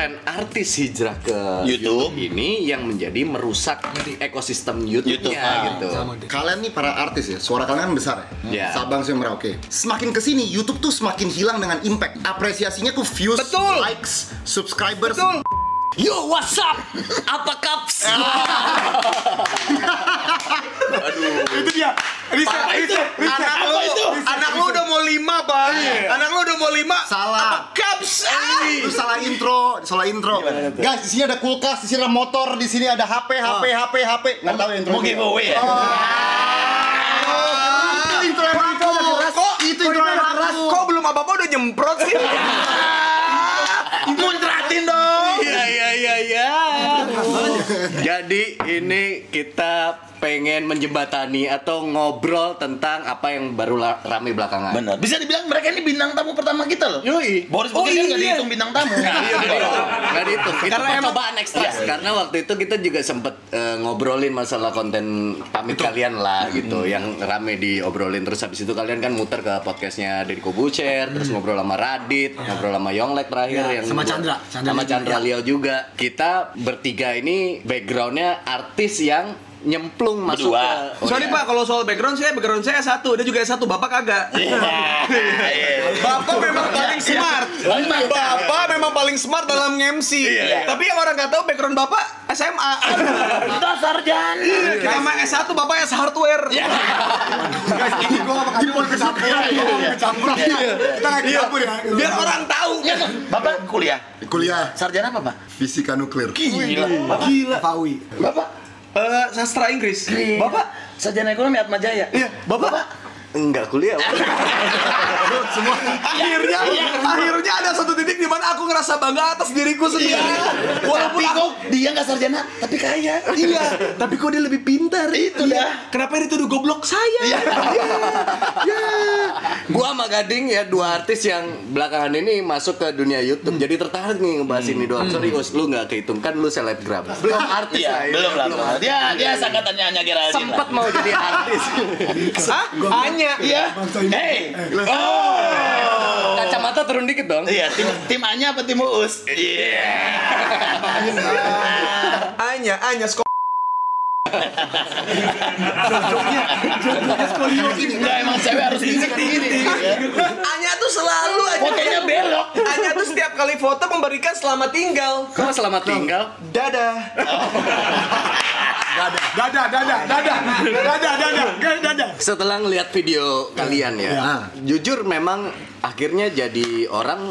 tren artis hijrah ke YouTube. YouTube, ini yang menjadi merusak ekosistem YouTube-nya YouTube, ah, gitu. Kalian nih para artis ya, suara kalian kan besar ya. Iya. Sabang sampai Merauke. Semakin ke sini YouTube tuh semakin hilang dengan impact. Apresiasinya tuh views, Betul. likes, subscribers. Betul. Yo, what's up? Apa kaps? Itu dia. Riset, riset, riset. Anak lu, anak lu udah mau lima bang. Anak lu udah mau lima. Salah. Caps. Lu salah intro, salah intro. Guys, di sini ada kulkas, di sini ada motor, di sini ada HP, HP, HP, HP. Nggak tahu ya intro. Mau giveaway ya? Itu intro yang aku. Kok Itu intro yang aku. Kok belum apa-apa udah nyemprot sih? Muntratin dong. Iya, iya, iya, iya. Jadi ini kita pengen menjembatani atau ngobrol tentang apa yang baru rame belakangan. Benar. Bisa dibilang mereka ini bintang tamu pertama kita loh. Yoi. Boris Oh, Bukin kan iya. dihitung bintang tamu. Iya, nggak dihitung. Itu Karena percobaan ekstra. Iya. Karena waktu itu kita juga sempet eh, ngobrolin masalah konten pamit kalian lah gitu, yang rame diobrolin. Terus habis itu kalian kan muter ke podcastnya Deddy Kobucer, terus ngobrol sama Radit, ngobrol sama Yonglek terakhir Ya, yang sama Chandra. Chandra sama Chandra ya. Leo juga. Kita bertiga ini backgroundnya artis yang nyemplung masuk Berdua. ke Sorry pak, kalau soal background saya background saya satu, dia juga satu, bapak kagak. Iya. Bapak memang paling smart. Bapak memang paling smart dalam MC. Tapi yang orang nggak tahu background bapak SMA. Kita sarjana. Nama S1 bapak S hardware. Guys, ini gua nggak bakal campur ke campur. Gua nggak campur. Kita campur ya. Biar orang tahu. Bapak kuliah. Kuliah Sarjana apa, Pak? fisika nuklir. Gila. Gila. FAUI. Bapak. Eh, sastra Inggris. Bapak Sarjana ekonomi Atma Jaya. Iya, Bapak. Enggak kuliah. akhirnya akhirnya ada satu titik di mana aku ngerasa bangga atas diriku sendiri. Walaupun Tapi aku kok dia nggak sarjana, tapi kaya. iya, tapi kok dia lebih pintar. Itu Iya. dah. Kenapa dia dituduh goblok saya? Iya. Gua sama Gading ya dua artis yang belakangan ini masuk ke dunia YouTube. Jadi tertarik nih ngebahas ini doang. Serius, lu nggak kehitung kan lu selebgram. Belum artis Iya, ya. belum lah. belum. Dia dia sangkatannya hanya Geraldine. Sempet mau jadi artis. Hah? Hanya. Iya. Hey. Oh. Kacamata turun dikit dong. Iya, tim tim A-nya apa tim Uus? Iya. Hanya, hanya skop. Enggak emang cewek harus gini gini. Hanya tuh selalu aja. Fotonya belok. Hanya tuh setiap kali foto memberikan selamat tinggal. Kok selamat tinggal? Dadah. Dada, dada, dada, dada, dada, dada, dada. Setelah ngeliat video kalian ya, Ya. jujur memang akhirnya jadi orang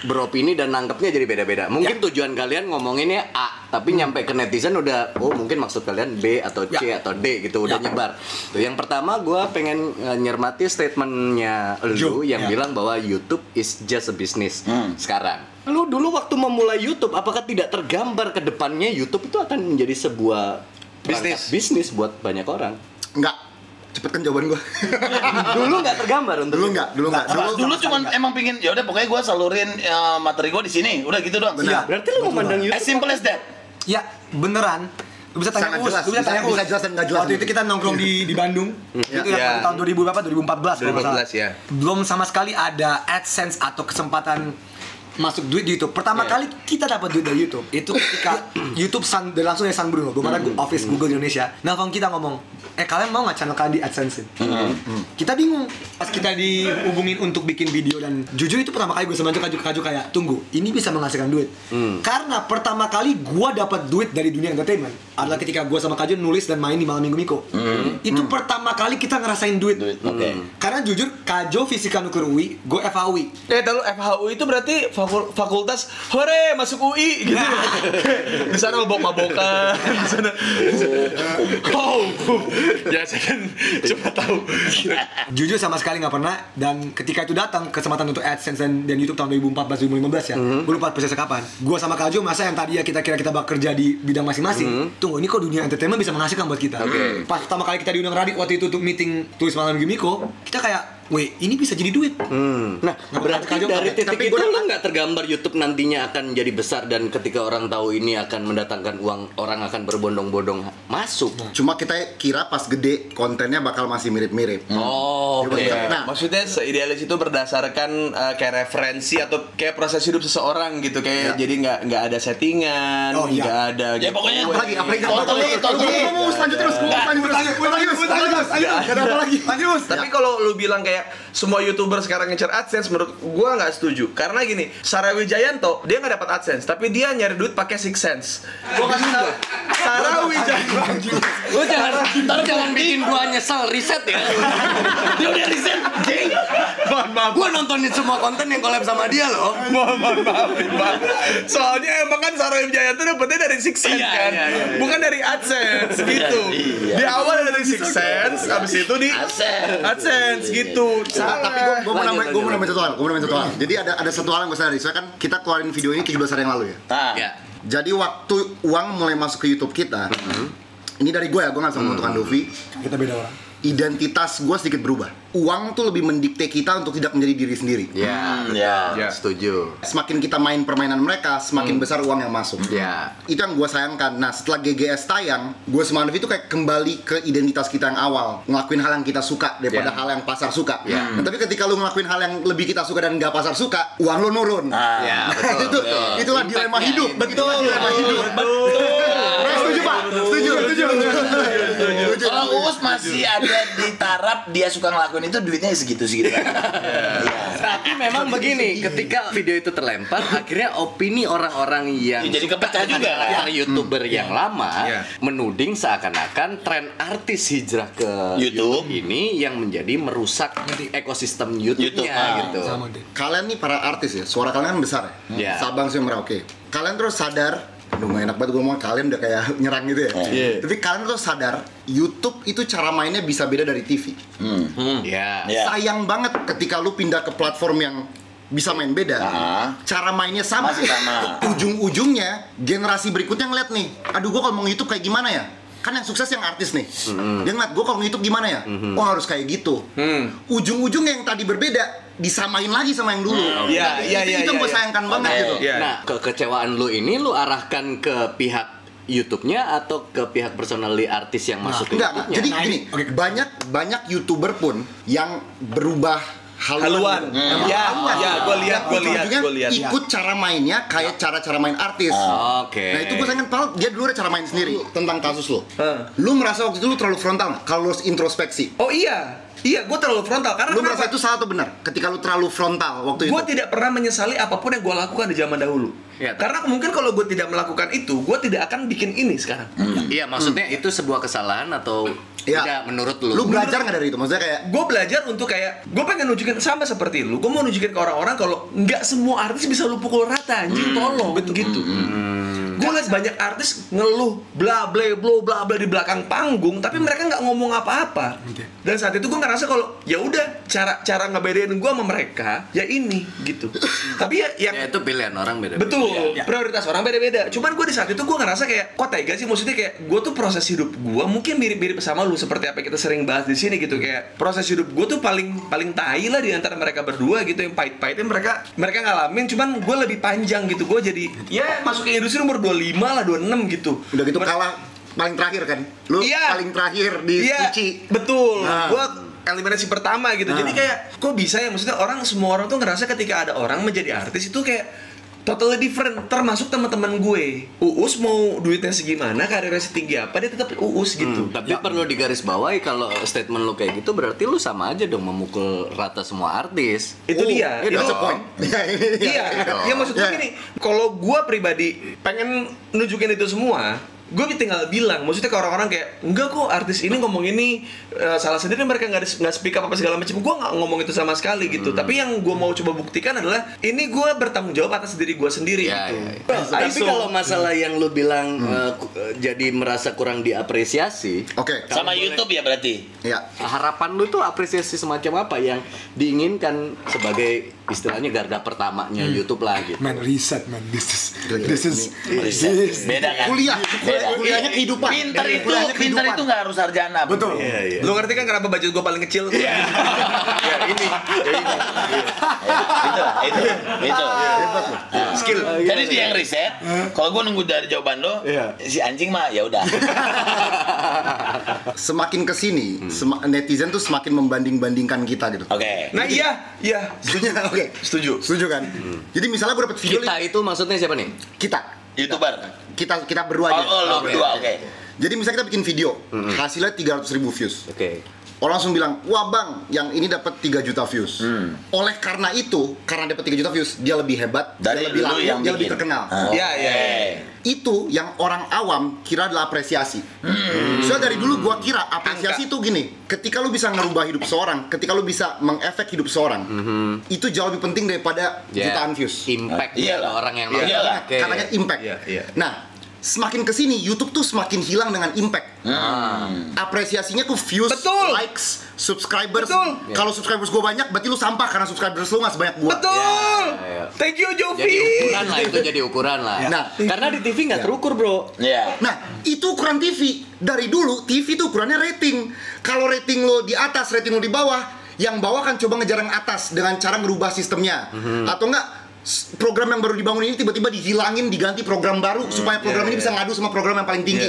beropini dan nangkepnya jadi beda-beda. Mungkin tujuan kalian ngomonginnya A, tapi nyampe ke netizen udah, oh mungkin maksud kalian B atau C atau D gitu, udah nyebar. Tuh yang pertama gue pengen eh, nyermati statementnya lu yang bilang bahwa YouTube is just a business sekarang. Lu dulu waktu memulai YouTube, apakah tidak tergambar ke depannya YouTube itu akan menjadi sebuah Bisnis. bisnis buat banyak orang? Enggak. Cepet kan jawaban gua. dulu nggak tergambar untuk dulu enggak, dulu enggak. Dulu, dulu cuman emang pingin ya udah pokoknya gue salurin ya, materi gue di sini. Udah gitu doang. Benar. Berarti lu memandang YouTube As simple as that. Ya, beneran. Lu bisa tanya Sangat Us, jelas. lu bisa tanya Us. bisa jelas dan nggak jelas. Waktu itu kita nongkrong di di Bandung. itu Ya. yang tahun 2000 berapa? 2014 kalau nggak salah. 2014, ya. Belum sama sekali ada AdSense atau kesempatan masuk duit di YouTube. Pertama Iya. kali kita dapat duit dari YouTube itu ketika YouTube San, dan langsung dari San Bruno, belum ada office Google Indonesia. Nelfon kita ngomong, eh kalian mau nggak channel kalian di AdSense? Kita bingung. Pas kita dihubungin untuk bikin video dan jujur itu pertama kali gue sama Kaju Kaju kayak tunggu ini bisa menghasilkan duit. Karena pertama kali gue dapat duit dari dunia entertainment adalah ketika gue sama Kaju nulis dan main di malam minggu Miko. Itu pertama kali kita ngerasain duit, Duit, oke. karena jujur Kajo fisika nuklir UI gue FAUI Eh, tahu FHU itu berarti fakul- fakultas hore masuk UI gitu. di sana mabok-mabokan, di sana. Oh, ya saya kan cuma tahu. jujur sama sekali nggak pernah dan ketika itu datang kesempatan untuk AdSense dan, dan YouTube tahun 2014 2015 ya gue lupa persisnya kapan gue sama Kajo masa yang tadi ya kita kira kita bekerja di bidang masing-masing tunggu ini kok dunia entertainment bisa menghasilkan buat kita Oke. pas pertama kali kita diundang Radit waktu itu untuk meeting tulis malam Minggu Miko kita kayak weh ini bisa jadi duit. Hmm. Nah, berarti kacau, dari titik tapi itu lo nggak tergambar YouTube nantinya akan jadi besar dan ketika orang tahu ini akan mendatangkan uang, orang akan berbondong-bondong masuk. Cuma kita kira pas gede kontennya bakal masih mirip-mirip. Oh, oke. Iya. Nah. maksudnya seidealis itu berdasarkan uh, kayak referensi atau kayak proses hidup seseorang gitu kayak Ya. jadi nggak nggak ada settingan, Oh, iya. nggak ada. Ya, pokoknya giveaway. Apalagi, apalagi Totally, totally. Ngomong, ngomong, lanjut terus, lanjut terus, lanjut terus, lanjut terus, lanjut terus. Lagi. Lanjut Mus. Tapi kalau lu bilang kayak semua youtuber sekarang ngejar AdSense, menurut gua nggak setuju. Karena gini, Sarah Wijayanto dia nggak dapat AdSense, tapi dia nyari duit pakai Six Sense. Gua kasih tahu, Sarah Wijayanto. Lu jangan, ntar jangan bikin gua nyesel riset ya. dia udah riset, geng. Mohon maaf, Gua nontonin semua konten yang collab sama dia loh. mohon mohon maaf, Bang. Soalnya emang kan Sarah Wijayanto dapetnya dari Six Sense Iya, kan, iya, iya, iya. bukan dari AdSense gitu. Di awal dari Six Sense, abis itu di AdSense. AdSense gitu. Salah. Tapi gue mau Lanjut, nambahin, gue mau nambahin satu hal, gue mau nambahin satu hal. Jadi ada ada satu hal yang gue sadari. Soalnya kan kita keluarin video ini 17 hari yang lalu ya. Nah, Ya. Jadi waktu uang mulai masuk ke YouTube kita, ini dari gue ya, gue nggak bisa menentukan Dovi. Kita beda orang. Identitas gue sedikit berubah. Uang tuh lebih mendikte kita untuk tidak menjadi diri sendiri. Ya, Hmm, ya. Ya. setuju. Semakin kita main permainan mereka, semakin besar uang yang masuk. Ya. Itu yang gue sayangkan. Nah setelah GGS tayang, gue sama Novi itu kayak kembali ke identitas kita yang awal, ngelakuin hal yang kita suka daripada Ya. hal yang pasar suka. Ya. Nah, tapi ketika lu ngelakuin hal yang lebih kita suka dan nggak pasar suka, uang lu nurun. Ah. Ya, Nah, betul, itu betul. itulah dilema hidup. Betul, dilema hidup. Nah, setuju pak? Setuju, setuju. Setuju. Kalau Uus masih ada di taraf dia suka ngelakuin itu duitnya segitu-segitu. Tapi memang begini, ketika video itu terlempar, akhirnya opini orang-orang yang Ya, jadi kepecah juga, kan? karakter youtuber yang lama Iya. menuding seakan-akan tren artis hijrah ke YouTube. YouTube, ini yang menjadi merusak ekosistem YouTube-nya YouTube, ah. gitu. Sama deh. Kalian nih para artis ya, suara kalian besar ya. Ya. Sabang sih Merauke. Kalian terus sadar, aduh gak enak banget gue ngomong kalian udah kayak nyerang gitu ya. Iya. Tapi kalian terus sadar, YouTube itu cara mainnya bisa beda dari TV. Ya. Ya. Sayang banget ketika lu pindah ke platform yang bisa main beda. Ah. Cara mainnya sama. Masih sama. Ujung-ujungnya generasi berikutnya ngeliat nih, aduh gua kalau mau YouTube kayak gimana ya? Kan yang sukses yang artis nih. Dia ngeliat gua kalau YouTube gimana ya? Oh harus kayak gitu. Ujung-ujungnya yang tadi berbeda disamain lagi sama yang dulu. Iya, Nah, iya, iya, itu yang iya, gue iya. sayangkan banget Oke. gitu. Iya. Nah, kekecewaan lu ini lu arahkan ke pihak YouTube-nya atau ke pihak personally artis yang masuk ke Enggak, enggak. YouTube-nya? jadi Nah, gini, ini- oke. banyak banyak youtuber pun yang berubah haluan. Haluan. Yang Ya, haluan. ya, gua lihat, gua lihat, gua lihat. Ikut cara mainnya kayak cara-cara main artis. Oke. Nah itu gue sayangkan, Pal, dia dulu ada cara main sendiri tentang kasus lo. Hah. Lu merasa waktu itu lu terlalu frontal nggak? Kalau lu introspeksi. Oh iya, iya, gue terlalu frontal karena Lu merasa itu salah atau benar? Ketika lu terlalu frontal waktu gue itu. tidak pernah menyesali apa pun yang gue lakukan di zaman dahulu. Ya, Karena mungkin kalau gue tidak melakukan itu, gue tidak akan bikin ini sekarang. Iya, maksudnya itu sebuah kesalahan atau Iya. tidak menurut lu? Lu belajar nggak dari itu? Maksudnya kayak Gue belajar untuk kayak, gue pengen nunjukin sama seperti lu. Gue mau nunjukin ke orang-orang kalau nggak semua artis bisa lu pukul rata, anjing tolong, gitu. Gue liat banyak artis ngeluh bla bla bla bla bla di belakang panggung, tapi mereka nggak ngomong apa-apa. Dan saat itu gue ngerasa kalau ya udah cara cara ngebedain gue sama mereka ya ini gitu. tapi ya yang Ya itu pilihan orang beda. Betul, Ya. prioritas orang beda-beda. Cuman gue di saat itu gue ngerasa kayak kok tega sih maksudnya kayak gue tuh proses hidup gue mungkin mirip-mirip sama lu seperti apa yang kita sering bahas di sini gitu kayak proses hidup gue tuh paling paling tai lah di antara mereka berdua gitu yang pahit-pahitnya mereka mereka ngalamin cuman gue lebih panjang gitu gue jadi ya masuk ke industri umur 25 lah 26 gitu. udah gitu Men- kalah paling terakhir kan? Lu Iya. paling terakhir di Iya, Suci. betul. Nah. Gua eliminasi pertama gitu. Jadi kayak kok bisa ya maksudnya orang semua orang tuh ngerasa ketika ada orang menjadi artis itu kayak totally different termasuk teman-teman gue. Uus mau duitnya segimana, karirnya setinggi apa dia tetap Uus gitu. Hmm, tapi perlu digarisbawahi kalau statement lu kayak gitu berarti lu sama aja dong memukul rata semua artis. Itu Oh, dia. iya itu point. Ya, iya, iya maksud gue Ya. gini, kalau gue pribadi pengen nunjukin itu semua, gue tinggal bilang, maksudnya ke orang-orang kayak, enggak kok artis ini ngomong ini eh, salah sendiri mereka nggak nggak speak up apa segala macam, gue nggak ngomong itu sama sekali gitu. Tapi yang gue mau coba buktikan adalah ini gue bertanggung jawab atas diri gue sendiri Ya, gitu. ya, ya. Tapi ISO. kalau masalah yang lu bilang eh, ku- eh, jadi merasa kurang diapresiasi, Oke. Sama YouTube ya berarti. Ya. harapan lu tuh apresiasi semacam apa yang diinginkan sebagai istilahnya garda pertamanya YouTube lah gitu. Man, reset man. This is this is Riset. this. Beda kan? Kuliah, Beda. kuliahnya kehidupan. Pinter itu, Kuliahnya pinter itu nggak harus sarjana. Betul. Iya, iya. Lu ngerti kan kenapa budget gue paling kecil? Iya. ya ini. Ya ini. itu lah, itu, itu. Skill. Jadi dia yang riset. Kalau gue nunggu dari jawaban lo, Iya. si anjing mah ya udah. Semakin ke sini, sema- netizen tuh semakin membanding-bandingkan kita gitu. Oke. Nah iya, iya. Setuju? Oke. Setuju. Setuju kan? Jadi misalnya gue dapet video Kita itu maksudnya siapa nih? kita Youtuber. kita kita berdua Oh, aja. oh lo Oke, berdua, oke. oke. Jadi misalnya kita bikin video, hasilnya 300 ribu views. Oke. Orang langsung bilang, wah bang, yang ini dapat 3 juta views. Oleh karena itu, karena dapat 3 juta views, dia lebih hebat, Dari dia lebih laku, yang dia lebih terkenal. Ah, Iya, iya. oke. Itu yang orang awam kira adalah apresiasi. So dari dulu gua kira apresiasi itu gini, ketika lu bisa ngerubah hidup seorang, ketika lu bisa mengefek hidup seorang, itu jauh lebih penting daripada Ya, jutaan views. Impact Iyalah. orang yang Iyalah. nonton. Karena impact. Iya, iya. Nah, semakin ke sini YouTube tuh semakin hilang dengan impact. Hmm. Apresiasinya tuh views, Betul. likes, subscribers. Betul. Kalau subscribers gue banyak, berarti lu sampah karena subscribers lu nggak sebanyak gue. Betul. Iya, iya. Thank you Jovi. Jadi ukuran lah itu jadi ukuran lah. Nah. karena di TV nggak terukur bro. Iya. Nah, itu ukuran TV. Dari dulu TV tuh ukurannya rating. Kalau rating lo di atas, rating lo di bawah, yang bawah kan coba ngejar yang atas dengan cara ngerubah sistemnya. Atau enggak program yang baru dibangun ini tiba-tiba dihilangin diganti program baru supaya program ini bisa ngadu sama program yang paling tinggi.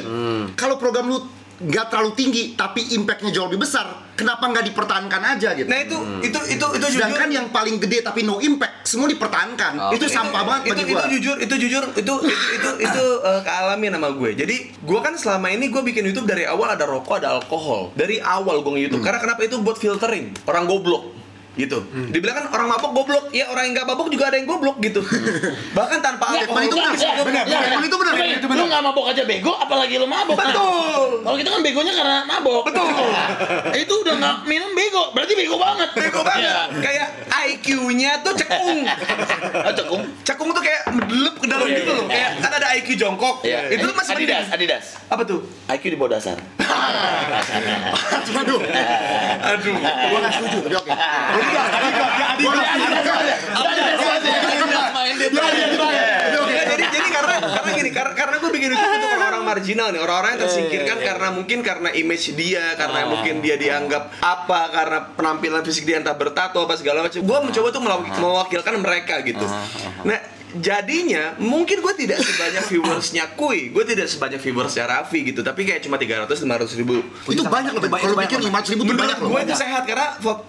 Kalau program lu nggak terlalu tinggi tapi impactnya jauh lebih besar, kenapa nggak dipertahankan aja gitu? Nah itu itu itu itu jujur. Sedangkan yang paling gede tapi no impact semua dipertahankan. Oh, itu sampah banget itu, bagi itu gua. jujur itu jujur itu itu itu, itu eh, kealami nama gue jadi gue kan selama ini gue bikin YouTube dari awal ada rokok ada alkohol dari awal gue nge Hmm. YouTube karena kenapa itu buat filtering orang goblok gitu Hmm. dibilang kan orang mabok goblok ya orang yang nggak mabok juga ada yang goblok gitu bahkan tanpa Nggak, alkohol itu benar. Benar, benar. Itu benar, Lu- itu benar. Lu nggak mabok aja bego, apalagi lu mabok. Nah, Betul. Kalau kita kan begonya karena mabok. Betul. itu udah nggak minum bego, berarti bego banget. bego banget Iya. kayak IQ-nya tuh cekung Oh, cekung. cekung tuh kayak medelup ke dalam Oh, iya, gitu iya. loh kayak kan ada IQ jongkok Iya. itu masih Adidas, mending. Adidas. apa tuh IQ di bawah dasar. Aduh. aduh Gua nggak setuju, tapi oke. Karena gue bikin untuk orang-orang marginal nih. Orang-orang yang tersingkirkan karena mungkin karena image dia karena mungkin dia dianggap apa karena penampilan fisik dia entah bertato apa segala macam. Gue mencoba tuh mewakilkan mereka gitu. Nah jadinya mungkin gue tidak sebanyak viewersnya Kui. Gue tidak sebanyak viewersnya Raffi gitu. Tapi kayak cuma 300 500 ribu. Itu banyak loh. Kalau bikin 500 ribu menurut banyak loh. gue itu sehat karena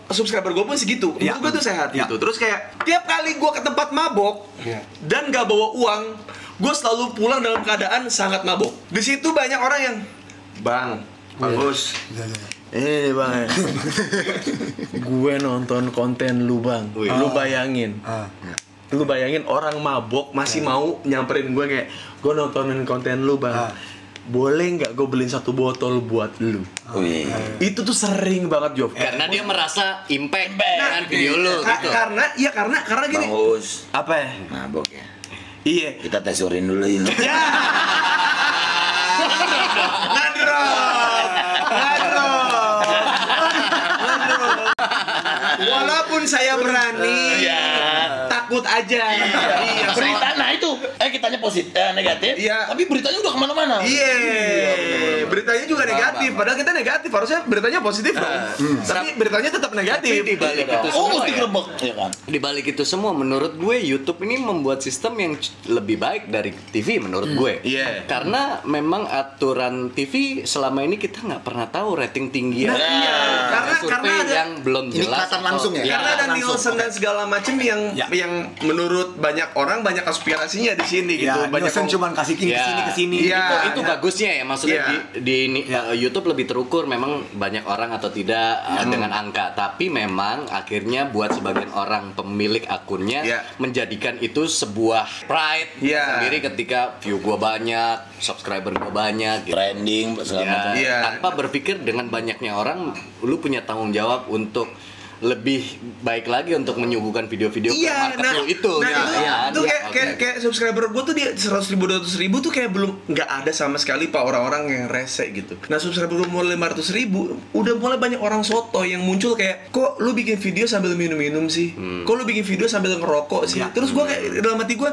subscriber gue pun segitu. Iya. menurut gue tuh sehat Iya. gitu. Terus kayak tiap kali gue ke tempat mabok Iya. dan gak bawa uang gue selalu pulang dalam keadaan sangat mabok. Di situ banyak orang yang bang bagus. Eh bang, gue nonton konten lu bang, lu bayangin, Ah. Lu bayangin orang mabok masih mau nyamperin gue kayak, gue nontonin konten lu bang, Ah. boleh nggak gue beliin satu botol buat lu? Wih. Itu tuh sering banget Job. Karena dia merasa impact Impact. dengan video lu Ka- gitu. Karena iya karena karena gini. Bang Us, Apa ya? mabok ya. Iya. Kita tes urin dulu ini. Nadro. Nadro. Nadro. Walaupun saya berani, Iya. Takut aja. Iya. Berita, nah itu, eh kitanya positif, eh, negatif, Iya. tapi beritanya udah ke mana-mana. Iya, beritanya juga negatif. Padahal kita negatif, harusnya beritanya positif dong. Tapi beritanya tetap negatif. Tapi di balik itu Oh, semua mesti ya, ya kan? di balik itu semua menurut gue YouTube ini membuat sistem yang lebih baik dari TV menurut gue. Iya. Karena memang aturan TV selama ini kita nggak pernah tahu rating tinggi Nah, iya. Karena- karena ada- yang belum Ini jelas. atau- langsung ya? Karena ada langsung. Nielsen dan segala macam yang Ya. Yang menurut banyak orang banyak konspirasinya di sini gitu. Ya, banyak Nielsen orang- cuma kasih ke Ya. sini ke sini. Iya. itu, itu bagusnya ya maksudnya Iya. di, di uh, YouTube lebih terukur memang banyak orang atau tidak uh, dengan angka tapi memang akhirnya buat sebagian orang pemilik akunnya Iya. menjadikan itu sebuah pride Iya. sendiri ketika view gua banyak subscriber gua banyak gitu. Trending, segala Ya, macam. Iya. tanpa berpikir dengan banyaknya orang lu punya tanggung jawab untuk lebih baik lagi untuk menyuguhkan video-video Iya, market nah, itu. nah, gitu itu, kan. itu Iya, kayak, oke. kayak, kayak subscriber gue tuh dia 100 ribu, 200 ribu tuh kayak belum nggak ada sama sekali pak orang-orang yang rese gitu. Nah subscriber gue mulai 500 ribu, udah mulai banyak orang soto yang muncul kayak kok lu bikin video sambil minum-minum sih, Hmm. kok lu bikin video sambil ngerokok sih. Iya. Terus gue kayak dalam hati gue,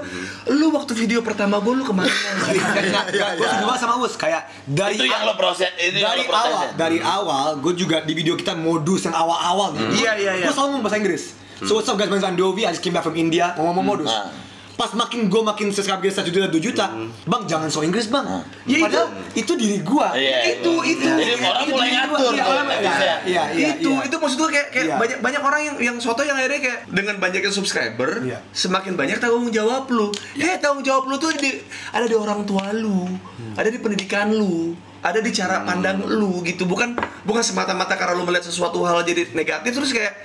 lu waktu video pertama gue lu ke mana? sih? gue banget sama Us kayak dari Itu yang lo proses, itu yang dari awal ya? dari awal gue juga di video kita modus yang awal-awal nih Iya, iya, iya. gue selalu ngomong bahasa Inggris. So what's up guys? My name is Andovi. I just came back from India. Ngomong modus. Ah. Pas makin gue makin subscriber satu juta dua juta bang jangan so Inggris bang. Ya, itu- padahal itu, diri gue Iya, itu itu. Jadi orang itu mulai ngatur orang- bisa. iya, iya, iya, itu iya. itu maksud gue kayak, kayak Iya. banyak banyak orang yang yang soto yang akhirnya kayak dengan banyaknya subscriber Iya. semakin banyak tanggung jawab lu. Ya tanggung jawab lu tuh di, ada di orang tua lu Hmm. ada di pendidikan lu ada di cara pandang lu gitu. Bukan bukan semata-mata karena lu melihat sesuatu hal jadi negatif terus kayak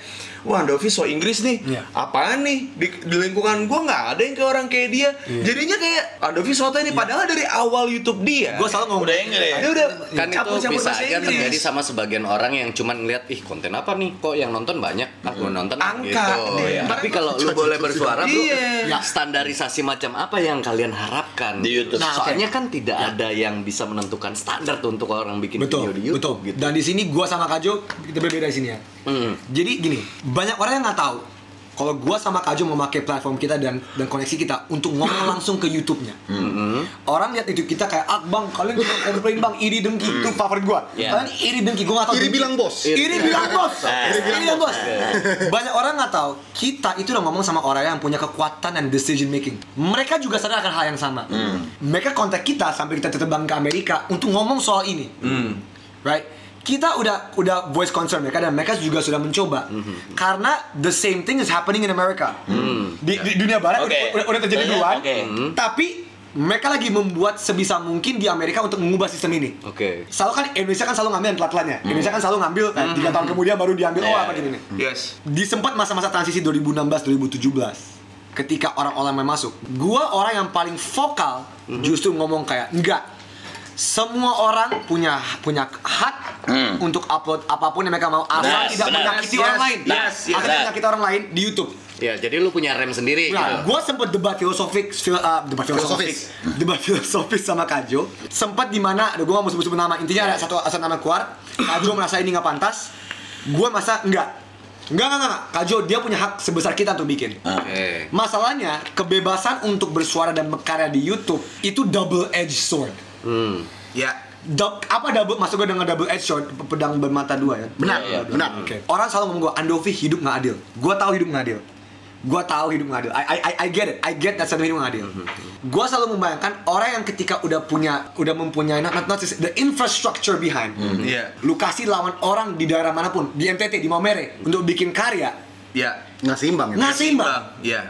Wah, Andovi so Inggris nih. Iya. Apaan nih? Di, di lingkungan gua nggak ada yang kayak orang kayak dia. Iya. Jadinya kayak Andovi soto ini padahal dari awal YouTube dia. gue selalu ngomong Udah Inggris. dia udah kan itu campur-campur bisa bahasa aja Inggris. terjadi sama sebagian orang yang cuman ngeliat ih konten apa nih kok yang nonton banyak ah gue nonton ah," Angka gitu deh. ya. tapi kalau lu boleh bersuara bro Iya. ya, standarisasi macam apa yang kalian harapkan Di YouTube. nah, soalnya kan tidak ada yang bisa menentukan standar tuh untuk orang bikin betul video di YouTube betul gitu dan di sini gue sama Kajo kita berbeda di sini ya Hmm. Jadi gini, banyak orang yang nggak tahu kalau gua sama Kajo memakai platform kita dan dan koneksi kita untuk ngomong langsung ke YouTube-nya. Orang lihat YouTube kita kayak, ah bang, kalian cuma komplain bang, iri dengki itu favorit gua. Yeah. Kalian iri dengki, gua nggak tahu. Iri dengki. bilang bos. Iri, bilang bos. Iri bilang bos. Banyak orang nggak tahu kita itu udah ngomong sama orang yang punya kekuatan dan decision making. Mereka juga sadar akan hal yang sama. Mereka kontak kita sampai kita terbang ke Amerika untuk ngomong soal ini right? Kita udah udah voice concern mereka dan mereka juga sudah mencoba. Karena the same thing is happening in America. Di, di dunia barat Oke. udah, udah, udah terjadi duluan. Oke. Hmm. tapi mereka lagi membuat sebisa mungkin di Amerika untuk mengubah sistem ini. Oke. selalu kan Indonesia kan selalu ngambil yang telat-telatnya. Indonesia kan selalu ngambil eh, tiga tahun kemudian baru diambil. Oh Iya, apa gini? Nih Yes. di sempat masa-masa transisi 2016-2017 ketika orang-orang main masuk gua orang yang paling vokal justru ngomong kayak enggak semua orang punya punya hak untuk upload apa pun yang mereka mau asal Yes, tidak benar. menyakiti Yes, orang lain yes, yes. asal tidak Benar. menyakiti orang lain di YouTube ya jadi lu punya rem sendiri Nah, gitu gue sempet debat filosofik, fil, uh, debat filosofis, debat filosofis sama Kajo. Sempat di mana, aduh gue gak mau sebut-sebut nama. Intinya ada satu asal nama keluar. Kajo merasa ini nggak pantas. Gue masa enggak. Enggak, enggak, enggak. Kajo dia punya hak sebesar kita untuk bikin. Oke. Masalahnya kebebasan untuk bersuara dan berkarya di YouTube itu double edged sword. Hmm. Ya. Dou- apa double maksud gue dengan double edged sword pedang bermata dua ya Benar, Iya, iya, benar. Oke. Orang selalu ngomong gue, Andovi hidup nggak adil. Gue tahu hidup nggak adil. Gue tahu hidup nggak adil. I, I, I- I get it. I get that hidup nggak adil. Gue selalu membayangkan orang yang ketika udah punya, udah mempunyai not, not, not just the infrastructure behind. Iya. Lu kasih lawan orang di daerah mana pun, di NTT, di Maumere, untuk bikin karya, Ya. Nggak seimbang ya. nggak seimbang. Ya.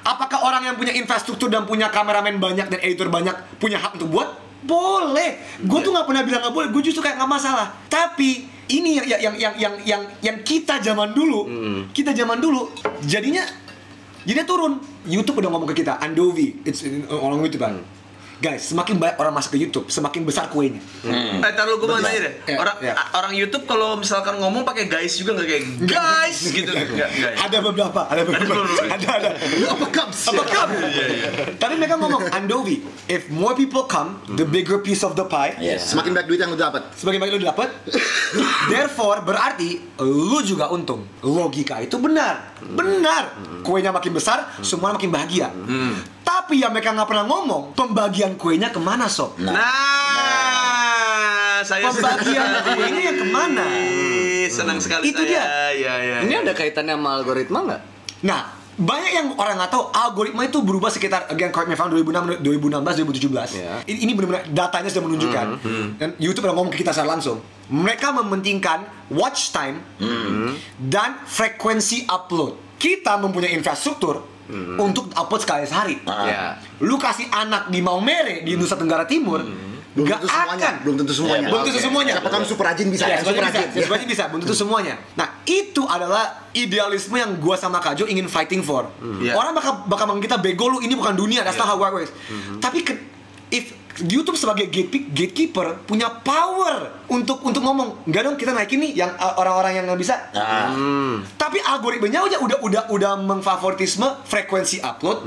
Apakah orang yang punya infrastruktur dan punya kameramen banyak dan editor banyak punya hak untuk buat? Boleh. Gue tuh nggak pernah bilang nggak boleh. Gue justru kayak nggak masalah. Tapi ini yang yang yang yang yang, yang kita zaman dulu, kita zaman dulu jadinya jadinya turun. YouTube udah ngomong ke kita, Andovi, it's orang YouTube kan. Guys, semakin banyak orang masuk ke YouTube, semakin besar kuenya. Eh, taruh gue mau nanya deh. Ya, Orang ya. orang YouTube kalau misalkan ngomong pakai guys juga nggak kayak guys gitu. Enggak, enggak. ya? Ada beberapa, ada beberapa, beberapa. ada ada. Apa comes? Apa come? Tapi mereka ngomong Andovi, if more people come, the bigger piece of the pie. Yes. Semakin banyak duit yang lu dapat. Sebagai banyak lu dapat, therefore berarti lu juga untung. Logika itu benar, benar. Kuenya makin besar, semua makin bahagia. Tapi yang mereka nggak pernah ngomong, pembagian kuenya ke mana sob? Nah, saya Pembagian kuenya yang ke mana? Ih, senang sekali Itu saya. dia. Ya, ya. ini ada kaitannya sama algoritma nggak Nah, banyak yang orang nggak tahu algoritma itu berubah sekitar again correct me if I'm wrong, 2006 2016 2017. Ya. Ini, ini benar-benar datanya sudah menunjukkan dan YouTube udah ngomong ke kita secara langsung. Mereka mementingkan watch time dan frekuensi upload. Kita mempunyai infrastruktur untuk upload sekali sehari. ya Lu kasih anak di Maumere di Nusa Tenggara Timur, Belum nggak tentu semuanya. akan. Belum tentu semuanya. Belum tentu semuanya. Siapa tahu super rajin bisa. Ya, super semuanya bisa, rajin. bisa, belum tentu semuanya. Nah, itu adalah idealisme yang gua sama Kajo ingin fighting for. Iya. Orang bakal bakal kita bego lu ini bukan dunia, that's not how it works. Tapi ke- YouTube sebagai gatekeep- gatekeeper punya power untuk untuk ngomong. Enggak dong kita naikin nih yang uh, orang-orang yang nggak bisa. Nah, tapi algoritmanya udah udah udah udah mengfavoritisme frekuensi upload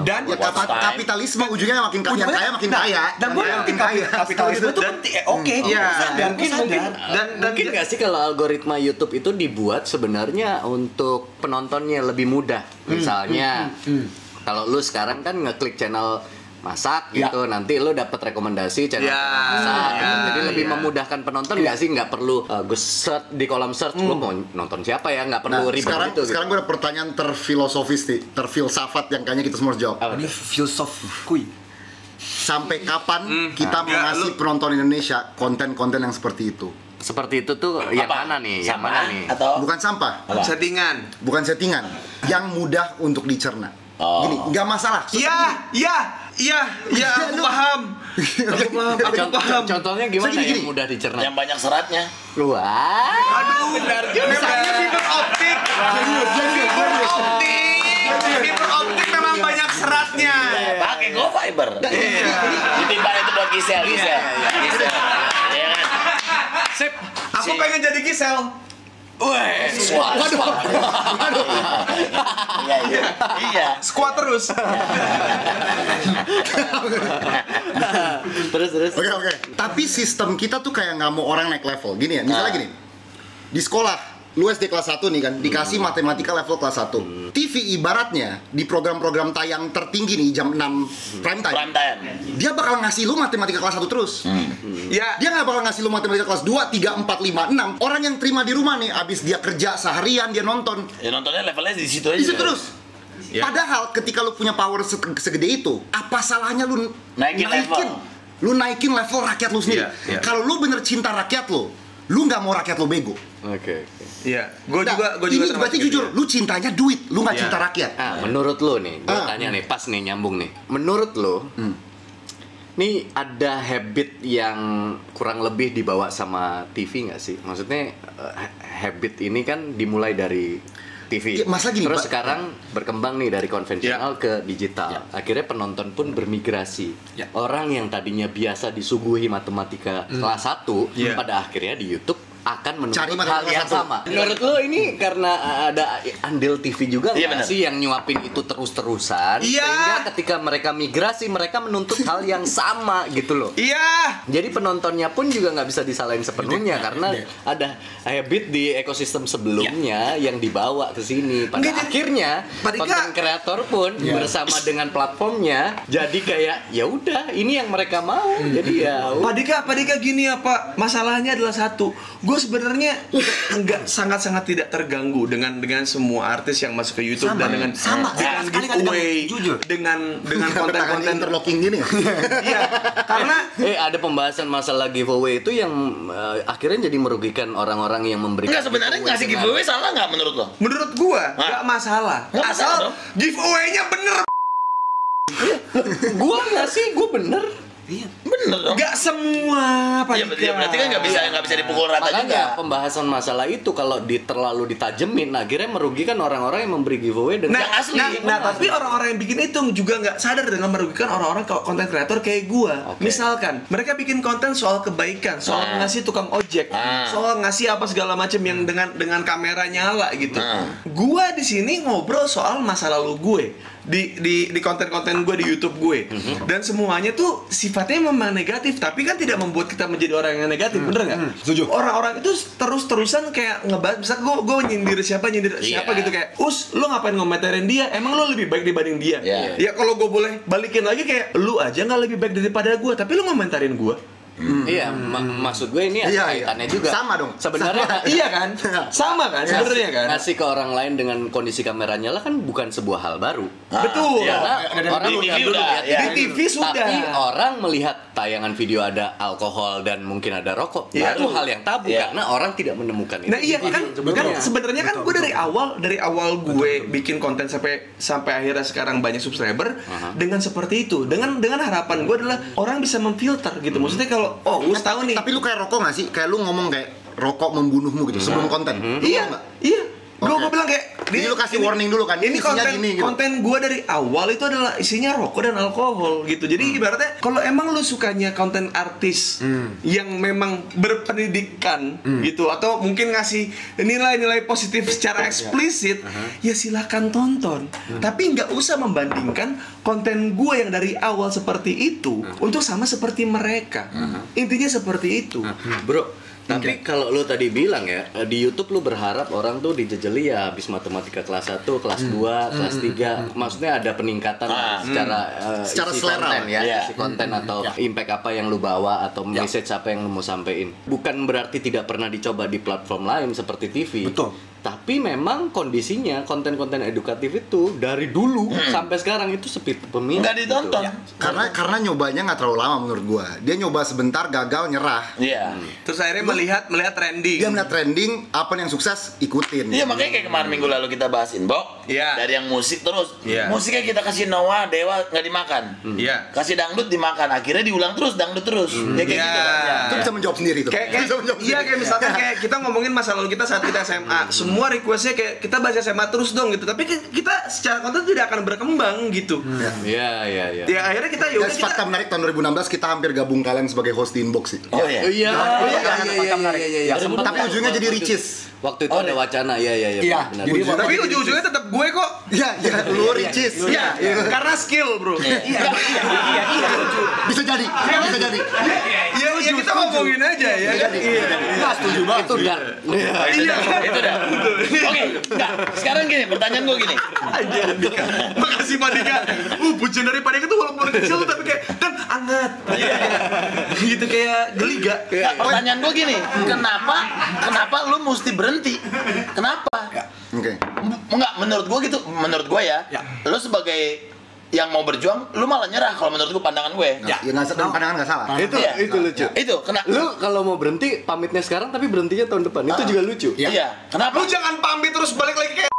dan Ya, kapa- time. kapitalisme ujungnya makin kaya, Ujungnya- kaya makin nah, kaya. dan gue yakin kaya. kapi- kapitalisme itu Dan- penting. Eh, oke Iya. sadar mungkin sadar. mungkin Dan- dan mungkin nggak sih kalau algoritma YouTube itu dibuat sebenarnya untuk penontonnya lebih mudah misalnya. Kalau lu sekarang kan ngeklik channel masak gitu nanti lu dapat rekomendasi channel Ya, masak gitu. ya, jadi lebih ya. memudahkan penonton nggak sih nggak perlu uh, gue search di kolom search lu mau nonton siapa ya nggak Nah, perlu ribet sekarang gitu sekarang gue ada pertanyaan terfilosofis nih, terfilsafat yang kayaknya kita semua harus jawab. Ini filsuf kui Sampai kapan kita mau Enggak, ngasih lu- penonton Indonesia konten-konten yang seperti itu? seperti itu tuh yang apa? mana nih yang Sama mana nih Atau Bukan sampah, Apa? Settingan. bukan settingan, yang mudah untuk dicerna. Oh. Gini, nggak masalah. Iya, iya, iya, iya, aku paham. Aku paham, aku paham. contohnya gimana Segini, yang gini. mudah dicerna yang banyak seratnya. wah Aduh, benar. Misalnya fiber optik. Fiber optik. Fiber optik memang banyak seratnya. Pakai Go Fiber. Ditimbang itu buat Gisel, Gisel. Gisel. Iya kan? Sip, aku pengen jadi Gisel. Weh, Waduh. Iya, iya. Iya. Squat terus. terus terus Oke oke. Tapi sistem kita tuh kayak nggak mau orang naik level. Gini ya, misalnya Nah. gini. Di sekolah, lu SD kelas 1 nih kan, dikasih matematika level kelas 1. TV ibaratnya di program-program tayang tertinggi nih jam 6 prime time. Prime time. Dia bakal ngasih lu matematika kelas 1 terus. Ya, Dia nggak bakal ngasih lu matematika kelas 2, 3, 4, 5, 6. Orang yang terima di rumah nih, abis dia kerja seharian, dia nonton. Ya nontonnya levelnya di situ aja. Di situ terus. Padahal ketika lu punya power se- segede itu, apa salahnya lu Naikin level. Lu naikin level rakyat lu sendiri. Iya, iya. Kalau lu bener cinta rakyat lu, lu nggak mau rakyat lu bego. Oke oke iya. Gue Nah, juga, gue juga ini berarti jujur, ya. lu cintanya duit, lu nggak Iya. cinta rakyat. Ah, menurut lo nih, gue Ah. tanya nih, pas nih nyambung nih. Menurut lo, nih ada habit yang kurang lebih dibawa sama TV nggak sih? Maksudnya eh, ha- habit ini kan dimulai dari TV. Ya, masa gini, Terus Pak? sekarang berkembang nih dari konvensional ke digital. Akhirnya penonton pun bermigrasi. Ya. Orang yang tadinya biasa disuguhi matematika kelas 1 Ya. pada akhirnya di YouTube akan menuntut Cari hal yang satu. sama. Menurut lo ini karena ada andil TV juga Iya, nggak benar. sih yang nyuapin itu terus-terusan Iya. sehingga ketika mereka migrasi mereka menuntut hal yang sama gitu loh. Iya. Jadi penontonnya pun juga nggak bisa disalahin sepenuhnya karena ada habit di ekosistem sebelumnya yang dibawa ke sini. Pada Nggak, akhirnya konten kreator pun bersama dengan platformnya jadi kayak ya udah ini yang mereka mau. Jadi ya Pak Dika, Pak Dika gini ya Pak, masalahnya adalah satu. Gue sebenarnya enggak sangat-sangat tidak terganggu dengan dengan semua artis yang masuk ke YouTube Sama, dan dengan sama. dengan Sekali-kali giveaway, jujur. dengan dengan konten-konten interlocking gini ya? Iya, karena Eh ada pembahasan masalah giveaway itu yang eh, akhirnya jadi merugikan orang-orang yang memberikan Enggak sebenarnya ngasih giveaway salah nggak menurut lo? menurut gua nggak masalah. Nggak masalah Asal giveaway-nya bener. Gua nggak sih, gua bener. Bener dong. Nggak semua, Pak Iya, Dika. berarti berarti kan nggak bisa nggak bisa dipukul rata juga. Makanya pembahasan masalah itu kalau di terlalu ditajemin akhirnya merugikan orang-orang yang memberi giveaway dengan Yang asli. Nah, nah, tapi orang-orang yang bikin itu juga nggak sadar dengan merugikan orang-orang konten kreator kayak gua. Oke. Misalkan mereka bikin konten soal kebaikan, soal Ah. ngasih tukang ojek, Ah. soal ngasih apa segala macam yang dengan dengan kamera nyala gitu. Ah. Gua di sini ngobrol soal masa lalu gue di di di konten-konten gue di YouTube gue Mhm. dan semuanya tuh sifatnya memang negatif tapi kan tidak membuat kita menjadi orang yang negatif Hmm. bener nggak? setuju. Orang-orang itu terus-terusan kayak ngebahas misal gue gue nyindir siapa nyindir Iya. siapa gitu kayak us lu ngapain ngomentarin dia emang lu lebih baik dibanding dia Iya. ya kalau gue boleh balikin lagi kayak lu aja nggak lebih baik daripada gue tapi lu ngomentarin gue Iya, ma- maksud gue ini ada Iya, iya. kaitannya juga. Sama dong. Sebenarnya iya kan sama kan sebenarnya kan ngasih ke orang lain dengan kondisi kamera nyala kan bukan sebuah hal baru. betul iya. Karena orang Di udah TV dulu udah, lihat ya. di TV sudah Tapi orang melihat tayangan video ada alkohol dan mungkin ada rokok, Iya. itu hal yang tabu Iya. karena orang tidak menemukan itu. Nah iya di kan, TV. kan sebenarnya kan gue dari awal dari awal gue bikin konten sampai sampai akhirnya sekarang banyak subscriber dengan seperti itu dengan dengan harapan gue adalah orang bisa memfilter gitu maksudnya kalau oh gue tahu nih Tapi lu kayak rokok nggak sih? Kayak lu ngomong kayak rokok membunuhmu gitu sebelum konten. Iya iya Gue gue bilang kayak Jadi lu kasih warning dulu kan, Ini isinya konten gini, gitu. konten gue dari awal itu adalah isinya rokok dan alkohol gitu. Jadi Hmm. ibaratnya kalau emang lu sukanya konten artis yang memang berpendidikan Hmm. gitu atau mungkin ngasih nilai-nilai positif secara eksplisit, ya silakan tonton. Hmm. Tapi nggak usah membandingkan konten gue yang dari awal seperti itu untuk sama seperti mereka. Intinya seperti itu. Bro, tapi kalau lu tadi bilang ya, eh, di YouTube lu berharap orang tuh dijejeli ya habis matematika kelas 1, kelas 2, kelas 3. Maksudnya ada peningkatan Ah. secara eh, Secara isi selera konten ya, Iya. isi konten atau impact apa yang lu bawa atau message apa yang lu mau sampein. Bukan berarti tidak pernah dicoba di platform lain seperti TV. Betul. Tapi memang kondisinya konten-konten edukatif itu dari dulu sampai sekarang itu sepi peminat. Nggak ditonton. gitu. Karena karena nyobanya nggak terlalu lama menurut gua. Dia nyoba sebentar gagal nyerah. Iya. Terus akhirnya melihat melihat trending. Dia melihat trending, apa yang sukses ikutin. Iya makanya kayak kemarin minggu lalu kita bahas inbox Iya. dari yang musik terus Iya. musiknya kita kasih Noah Dewa nggak dimakan Iya. kasih dangdut dimakan akhirnya diulang terus dangdut terus ya kayak Iya. gitu kan ya. Itu bisa menjawab sendiri tuh. kayak, kayak Bisa menjawab iya sendiri. kayak misalkan kayak kita ngomongin masa lalu kita saat kita SMA semua requestnya kayak kita bahas SMA terus dong gitu tapi ki- kita secara konten tidak akan berkembang gitu Iya, iya, iya. ya akhirnya kita ya udah fakta menarik tahun 2016 kita hampir gabung kalian sebagai host di inbox sih. oh iya Oh iya, oh iya, iya, iya, iya, iya, iya. Tapi ujungnya jadi riches. Waktu itu ada wacana, iya, iya, iya. Iya, jadi tapi ujung-ujungnya tetap gue kok Iya, iya, lu riches. Iya, karena skill bro. Iya, Bisa jadi, bisa jadi. iya, iya kita ngomongin aja ya. kan? Iya, Nah, setuju banget. itu dark. iya. itu dah oke enggak sekarang gini pertanyaan gue gini Aja, Dika. Makasih Pak Dika. Uh, pujian dari Pak Dika tuh walaupun kecil tapi kayak kan hangat. gitu kayak geliga. Nggak, pertanyaan gue gini kenapa kenapa lu mesti berhenti kenapa Oke. M- enggak menurut gue gitu menurut gue ya, Ya. lu sebagai yang mau berjuang lu malah nyerah kalau menurut gue pandangan gue Ya, ya nggak dan pandangan nggak salah. Itu Iya. itu lucu. itu kenapa Lu kalau mau berhenti pamitnya sekarang tapi berhentinya tahun depan. Itu juga lucu. iya kenapa Lu jangan pamit terus balik lagi kayak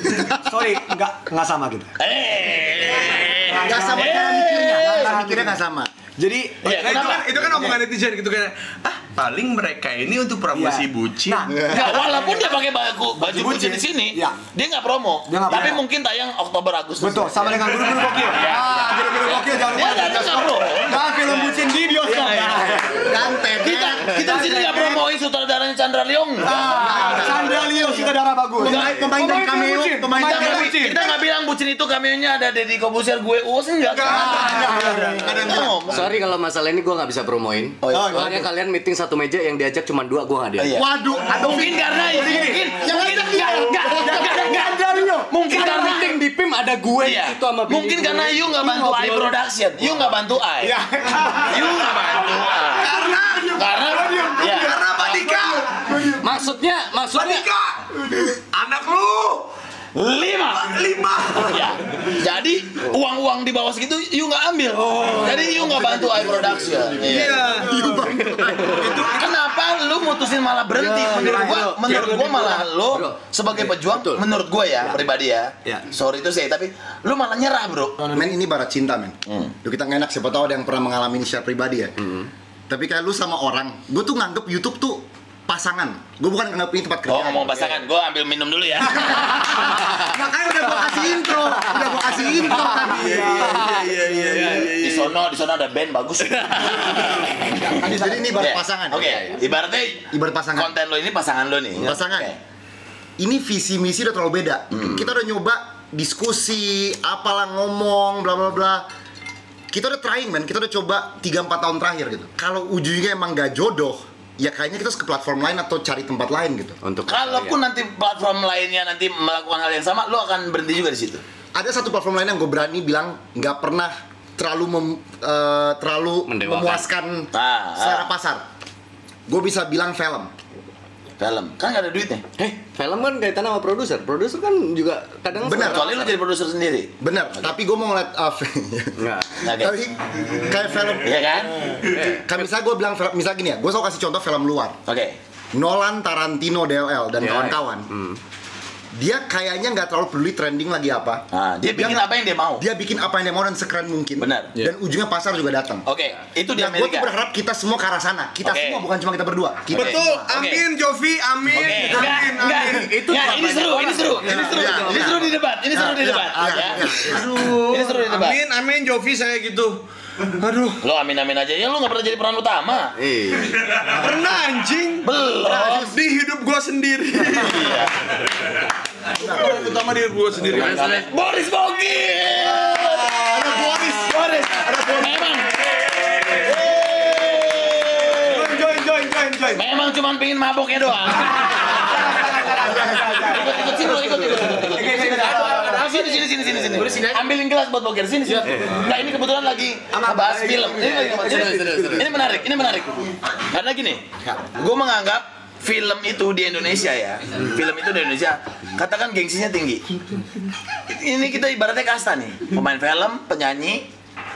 Sorry, nggak nggak sama gitu. eh Nggak sama cara mikirnya, cara mikirnya nggak sama. Jadi Iya, Nah, itu kan itu kan omongan netizen gitu kan. Ah, paling mereka ini untuk promosi Iya. bucin. Nah, Nggak, walaupun dia pakai baju baju bucin. bucin di sini, Iya. dia nggak promo. Dia nggak Tapi promo. mungkin tayang Oktober Agustus. betul sama dengan guru-guru gokil. Ah, guru-guru gokil jangan Dia lupa. nggak nggak promo. Nah, film bucin di bioskop. Dan. Kita kita di sini nggak promoin sutradaranya Chandra Leong. Ah, Sandra Leo sutradara bagus. Pemain- pemain dan cameo, pemain dan nggak bucin. kita nggak bilang bucin itu cameo-nya ada Deddy Kobusier gue uus enggak. Ada. Sorry kalau masalah ini gua nggak bisa promoin. Oh, iya. Soalnya kalian meeting satu meja yang diajak cuma dua, gua nggak diajak. Iya. Waduh, Atau mungkin karena mungkin mungkin enggak enggak enggak enggak Mungkin Karena meeting di PIM ada gue Iya. itu sama Mungkin gue. karena you nggak bantu I production, you nggak bantu I. You nggak bantu I. Karena Karena ya. karena Pak Dika. Maksudnya, Pak maksudnya Dika. Anak lu lima. Lima. ya jadi uang-uang di bawah segitu you nggak ambil. Jadi you nggak bantu I production iya. Itu kenapa lu mutusin malah berhenti? Menurut gua Bro, menurut bro, gua malah lu sebagai pejuang betul. menurut gua ya pribadi ya. Sorry itu saya tapi lu malah nyerah bro. Men ini barat cinta men. Duh, kita nggak enak siapa tahu ada yang pernah mengalami ini secara pribadi ya. Tapi kayak lu sama orang, gue tuh nganggep YouTube tuh pasangan. Gue bukan nganggep ini tempat kerja. oh ngomong pasangan gua ambil minum dulu ya Makanya udah gue kasih intro, udah gue kasih intro tadi. Iya iya iya. di sono di sono ada band bagus Jadi ini barat Oke, pasangan. oke ibaratnya Ibarat pasangan. konten lo ini pasangan lo nih Pasangan. Ini visi misi udah terlalu beda. Kita udah nyoba diskusi, apalah ngomong, bla bla bla. Kita udah trying man, kita udah coba 3-4 tahun terakhir gitu. Kalau ujungnya emang gak jodoh, ya kayaknya kita harus ke platform lain atau cari tempat lain gitu. untuk Kalaupun nanti platform lainnya nanti melakukan hal yang sama, lo akan berhenti juga di situ. ada satu platform lain yang gue berani bilang nggak pernah terlalu mem- eh, terlalu Mendewakan. memuaskan Ah, secara ah. pasar. Gue bisa bilang film. Film kan nggak ada duitnya. Eh, film kan kaitan sama produser. Produser kan juga kadang Benar. Kecuali lo jadi produser sendiri. Bener, tapi gue mau ngeliat uh, Enggak. Oke. tapi kayak film Iya kan? kayak misalnya gue bilang film misalnya gini ya gue selalu kasih contoh film luar Oke. Nolan Tarantino DLL dan Ya, kawan-kawan Hmm. Dia kayaknya nggak terlalu peduli trending lagi apa. Nah, dia bikin nggak- apa yang dia mau. Dia bikin apa yang dia mau dan sekeren mungkin. Benar. Dan ujungnya pasar juga datang. Oke, itu di Nah, gue tuh Amerika. berharap kita semua ke arah sana. Kita Oke. semua bukan cuma kita berdua. Kita Oke. Betul, amin Jovi, amin. Oke, Amin, enggak, enggak, amin. Itu Nggak, bukan ini seru, ini orang. seru, Ya, ini seru, ya, ini ya. seru di debat, ini seru di Ya, debat, ya, ya. ya, Aduh, Ini seru di debat. amin, amin Jovi saya gitu. Aduh, Lo amin amin aja ya, lo nggak pernah jadi peran utama. Eh, pernah anjing. Belum. Di hidup gua sendiri. Iya. Peran utama di hidup gua sendiri. Boris Bogil. Ada Boris. Boris. Ada Boris. Memang. Join, join, join, join, join. Memang cuma pengen maboknya doang. ikut ikut sini lo ikut ikut Ah, Sini sini sini sini sini. Ambilin gelas buat boker sini sini. Nah ini kebetulan lagi ngebahas film. Ini lagi ngebahas film. Ini menarik, ini menarik. Karena gini, gue menganggap film itu di Indonesia ya, film itu di Indonesia, katakan gengsinya tinggi. Ini kita ibaratnya kasta nih, pemain film, penyanyi,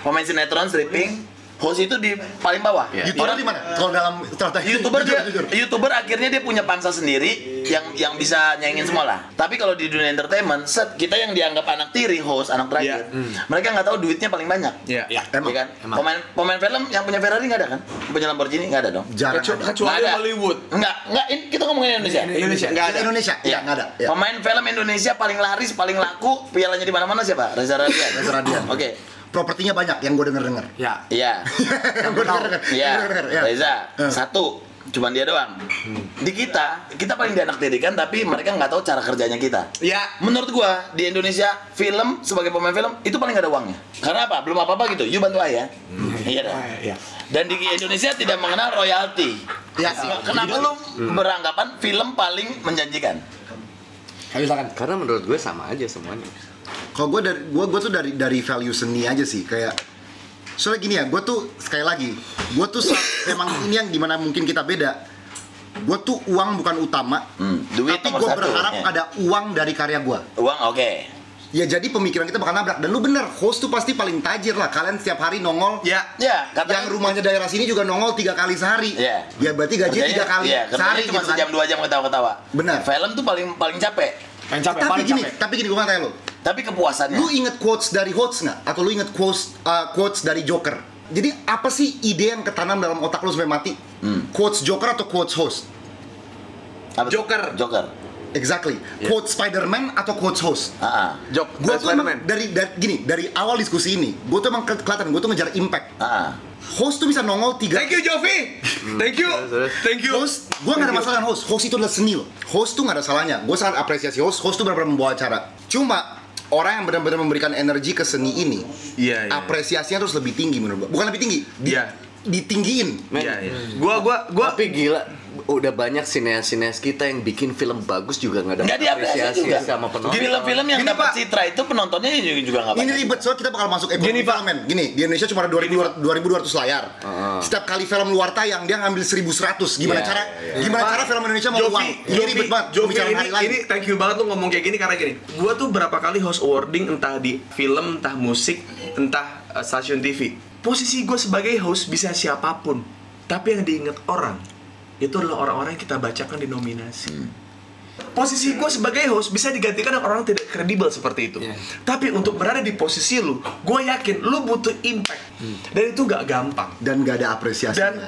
pemain sinetron, stripping, host itu di paling bawah. YouTuber di mana? Kalau dalam strategi youtuber jujur, dia, jujur. youtuber akhirnya dia punya pangsa sendiri yang yang bisa nyaingin semua lah. Tapi kalau di dunia entertainment, set kita yang dianggap anak tiri, host, anak terakhir, mereka nggak tahu duitnya paling banyak. Iya. Ya, Emang, kan? Pemain pemain film yang punya Ferrari nggak ada kan? Punya Lamborghini nggak ada dong? Jarang Kecu- ada. Kecuali ada. Hollywood. Nggak, nggak. Ini kita ngomongin Indonesia. Indonesia. Nggak ada. Indonesia? Iya, nggak ada. Iya. Pemain film Indonesia paling laris, paling laku, pialanya di mana-mana siapa? Reza Radian. Reza Radian. Oke. Propertinya banyak yang gue denger denger. Ya. Iya. yang gue denger denger. Iya, Ya. Reza satu, cuman dia doang. Di kita, kita paling dianak dirikan tapi mereka nggak tahu cara kerjanya kita. Ya. Menurut gua di Indonesia film sebagai pemain film itu paling gak ada uangnya. Karena apa? Belum apa-apa gitu. You bantu ayah. Iya dah. Iya. Dan di Indonesia tidak mengenal royalti. Ya. Kenapa lu beranggapan film paling menjanjikan? Ayo silakan. karena menurut gue sama aja semuanya. Kalau gue dari gue gue tuh dari dari value seni aja sih kayak soalnya gini ya gue tuh sekali lagi gue tuh emang ini yang di mana mungkin kita beda gue tuh uang bukan utama Hmm, duit tapi gue berharap ya. ada uang dari karya gue Uang oke. ya jadi pemikiran kita bakal nabrak dan lu bener host tuh pasti paling tajir lah kalian setiap hari nongol Ya. Ya, yang rumahnya daerah sini juga nongol tiga kali sehari Iya. ya berarti gaji tiga kali kerjanya sehari cuma gitu kan. sejam dua jam ketawa-ketawa. Benar. Film tuh paling paling capek. Yang capek, tapi paling gini capek. tapi gini gue tanya lo Tapi kepuasannya. Lu inget quotes dari host nggak? Atau lu inget quotes uh, quotes dari Joker? Jadi apa sih ide yang ketanam dalam otak lu sampai mati? Quotes Joker atau quotes host? Apa? Joker. Joker. Exactly. Quotes Spider-Man atau quotes host? Ah, ah. Jok. Gue tuh emang Spider-Man. dari, dari gini dari awal diskusi ini, gue tuh emang ke- kelihatan gue tuh ngejar impact. Ah, ah. Host tuh bisa nongol tiga. Thank you Jovi. Thank you. Thank you. Host, gue gak ada masalah dengan host. Host itu adalah seni loh. Host tuh gak ada salahnya. Gue sangat apresiasi host. Host tuh benar-benar membawa acara. Cuma orang yang benar-benar memberikan energi ke seni ini, Iya, iya. apresiasinya terus lebih tinggi menurut gue. Bukan lebih tinggi, di- Iya. ditinggiin. Iya, iya. Gua gua gua tapi gila udah banyak sineas-sineas kita yang bikin film bagus juga nggak dapat diapresiasi apresiasi juga. sama penonton. Film-film yang dapat Pak. citra itu penontonnya juga nggak Ini banyak. ribet soalnya kita bakal masuk ekonomi Gini, Pak. film men. Gini, di Indonesia cuma ada 2200 2200 layar. Setiap kali film luar tayang dia ngambil 1100. Gimana Iya, cara gimana cara film Indonesia mau uang? Ini Jovi, ribet banget. Jovi, ini, hari ini thank you banget lu ngomong kayak gini karena gini. Gua tuh berapa kali host awarding entah di film, entah musik, entah uh, stasiun TV. Posisi gue sebagai host bisa siapa pun, tapi yang diingat orang itu adalah orang-orang yang kita bacakan di nominasi. Posisi gue sebagai host bisa digantikan dengan orang yang tidak kredibel seperti itu. Tapi untuk berada di posisi lu, gue yakin lu butuh impact dan itu gak gampang. Dan gak ada apresiasi. Dan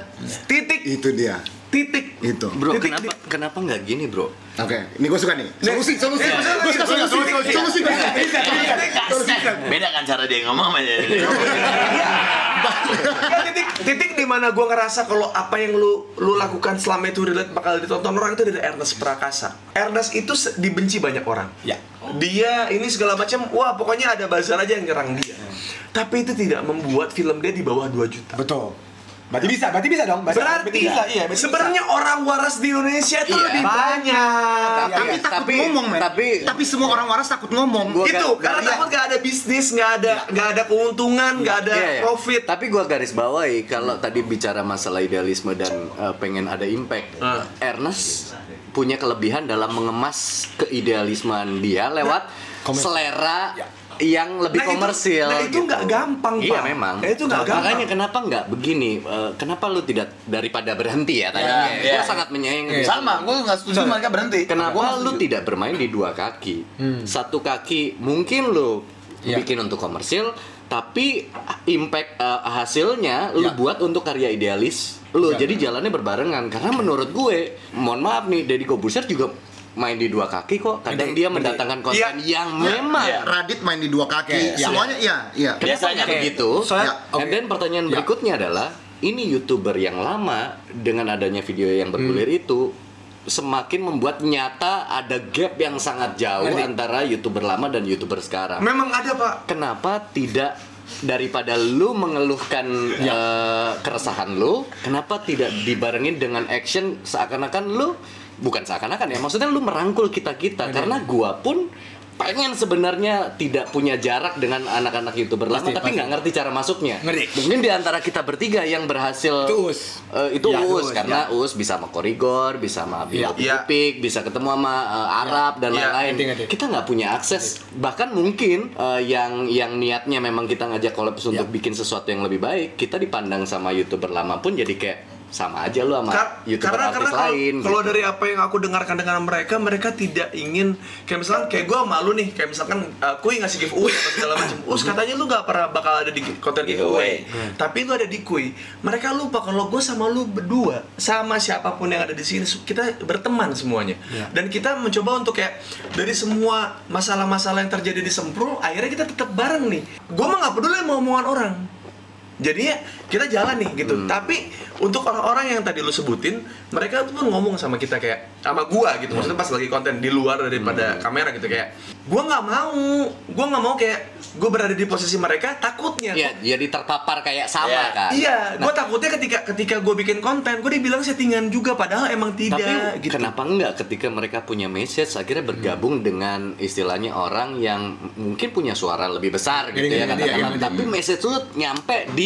titik, itu dia. Titik. Itu. Bro, Titik, kenapa kenapa nggak gini, Bro? Oke, ini gue suka nih. Solusi, solusi. Gue suka solusi. Solusi. Solusi. Beda kan cara dia ngomong sama dia. Ya, titik titik di mana gue ngerasa kalau apa yang lu lu lakukan selama itu relate bakal ditonton orang itu dari Ernest Prakasa. Ernest itu dibenci banyak orang. Ya. Dia ini segala macam, wah pokoknya ada buzzer aja yang nyerang dia. Tapi itu tidak membuat film dia di bawah 2 juta. Betul. Berarti bisa, berarti bisa dong. Berarti, Berarti bisa, iya. berarti sebenarnya orang waras di Indonesia itu Iya. lebih banyak. Tapi Iya, takut tapi- ngomong, men. tapi- Tapi semua orang waras takut ngomong. Gua itu gak- karena gak- takut gak ada bisnis, gak ada nggak ada keuntungan, nggak ada Iya, iya. profit. Tapi gua garis bawahi kalau tadi bicara masalah idealisme dan uh, pengen ada impact. Ah. Ernest punya kelebihan dalam mengemas keidealismean dia lewat selera yang lebih Nah, itu- komersil. nah, itu gitu. nggak gampang, Iya Pak. memang. Eh, itu nggak gampang. Makanya kenapa nggak begini? Eh, kenapa lu tidak daripada berhenti ya tadinya? Ya, Gue ya. sangat menyayangi. Sama, gue nggak setuju mereka berhenti. Kenapa lu tidak bermain di dua kaki? Satu kaki mungkin lu bikin untuk komersil, tapi impact eh, hasilnya lu buat untuk karya idealis lu. Jadi jalannya berbarengan. Karena menurut gue, mohon maaf nih, Deddy Kobuser juga main di dua kaki kok. Kadang dia mendatangkan konten yang memang Iya. Radit main di dua kaki, semuanya iya, iya. Biasanya Kenapa begitu? Soalnya- And then pertanyaan berikutnya adalah ini youtuber yang lama dengan adanya video yang bergulir itu semakin membuat nyata ada gap yang sangat jauh antara youtuber lama dan youtuber sekarang. Memang ada pak. Kenapa tidak daripada lu mengeluhkan eh, keresahan lu, kenapa tidak dibarengin dengan action seakan-akan lu bukan seakan-akan ya, maksudnya lu merangkul kita-kita karena gua pun pengen sebenarnya tidak punya jarak dengan anak-anak youtuber lama tapi nggak ngerti cara masuknya. Ngerti. Mungkin di antara kita bertiga yang berhasil Itu Us. Eh, itu Ya, Us Us, karena Us bisa sama Korigor, bisa sama Bimo Ya. Pipik, bisa ketemu sama eh, Arab dan Ya, lain-lain. ngerti, ngerti. Kita nggak punya akses. Bahkan mungkin eh, yang yang niatnya memang kita ngajak collab Ya. untuk bikin sesuatu yang lebih baik, kita dipandang sama youtuber lama pun jadi kayak sama aja lu sama Kar- youtuber karena artis karena lain. kalau gitu. dari apa yang aku dengarkan dengan mereka mereka tidak ingin kayak misalkan kayak gue malu nih kayak misalkan uh, kui ngasih giveaway apa segala macam. Us katanya lu nggak pernah bakal ada di konten giveaway. tapi lu ada di kui. Mereka lupa kalau gue sama lu berdua sama siapa pun yang ada di sini kita berteman semuanya. Dan kita mencoba untuk kayak dari semua masalah-masalah yang terjadi di Semprul akhirnya kita tetap bareng nih. Gue mah nggak peduli mau omongan orang jadinya kita jalan nih gitu. Tapi untuk orang-orang yang tadi lu sebutin mereka tuh ngomong sama kita kayak sama gua gitu. Maksudnya pas lagi konten di luar daripada kamera gitu. Kayak gua nggak mau. Gua nggak mau kayak gua berada di posisi mereka takutnya. Iya, jadi terpapar kayak sama Iya. kan. iya. Gua takutnya ketika ketika gua bikin konten gua dibilang settingan juga padahal emang tidak Tapi gitu. kenapa enggak ketika mereka punya message akhirnya bergabung dengan istilahnya orang yang mungkin punya suara lebih besar gitu ya gini, katakanlah. gini, Tapi message lu nyampe di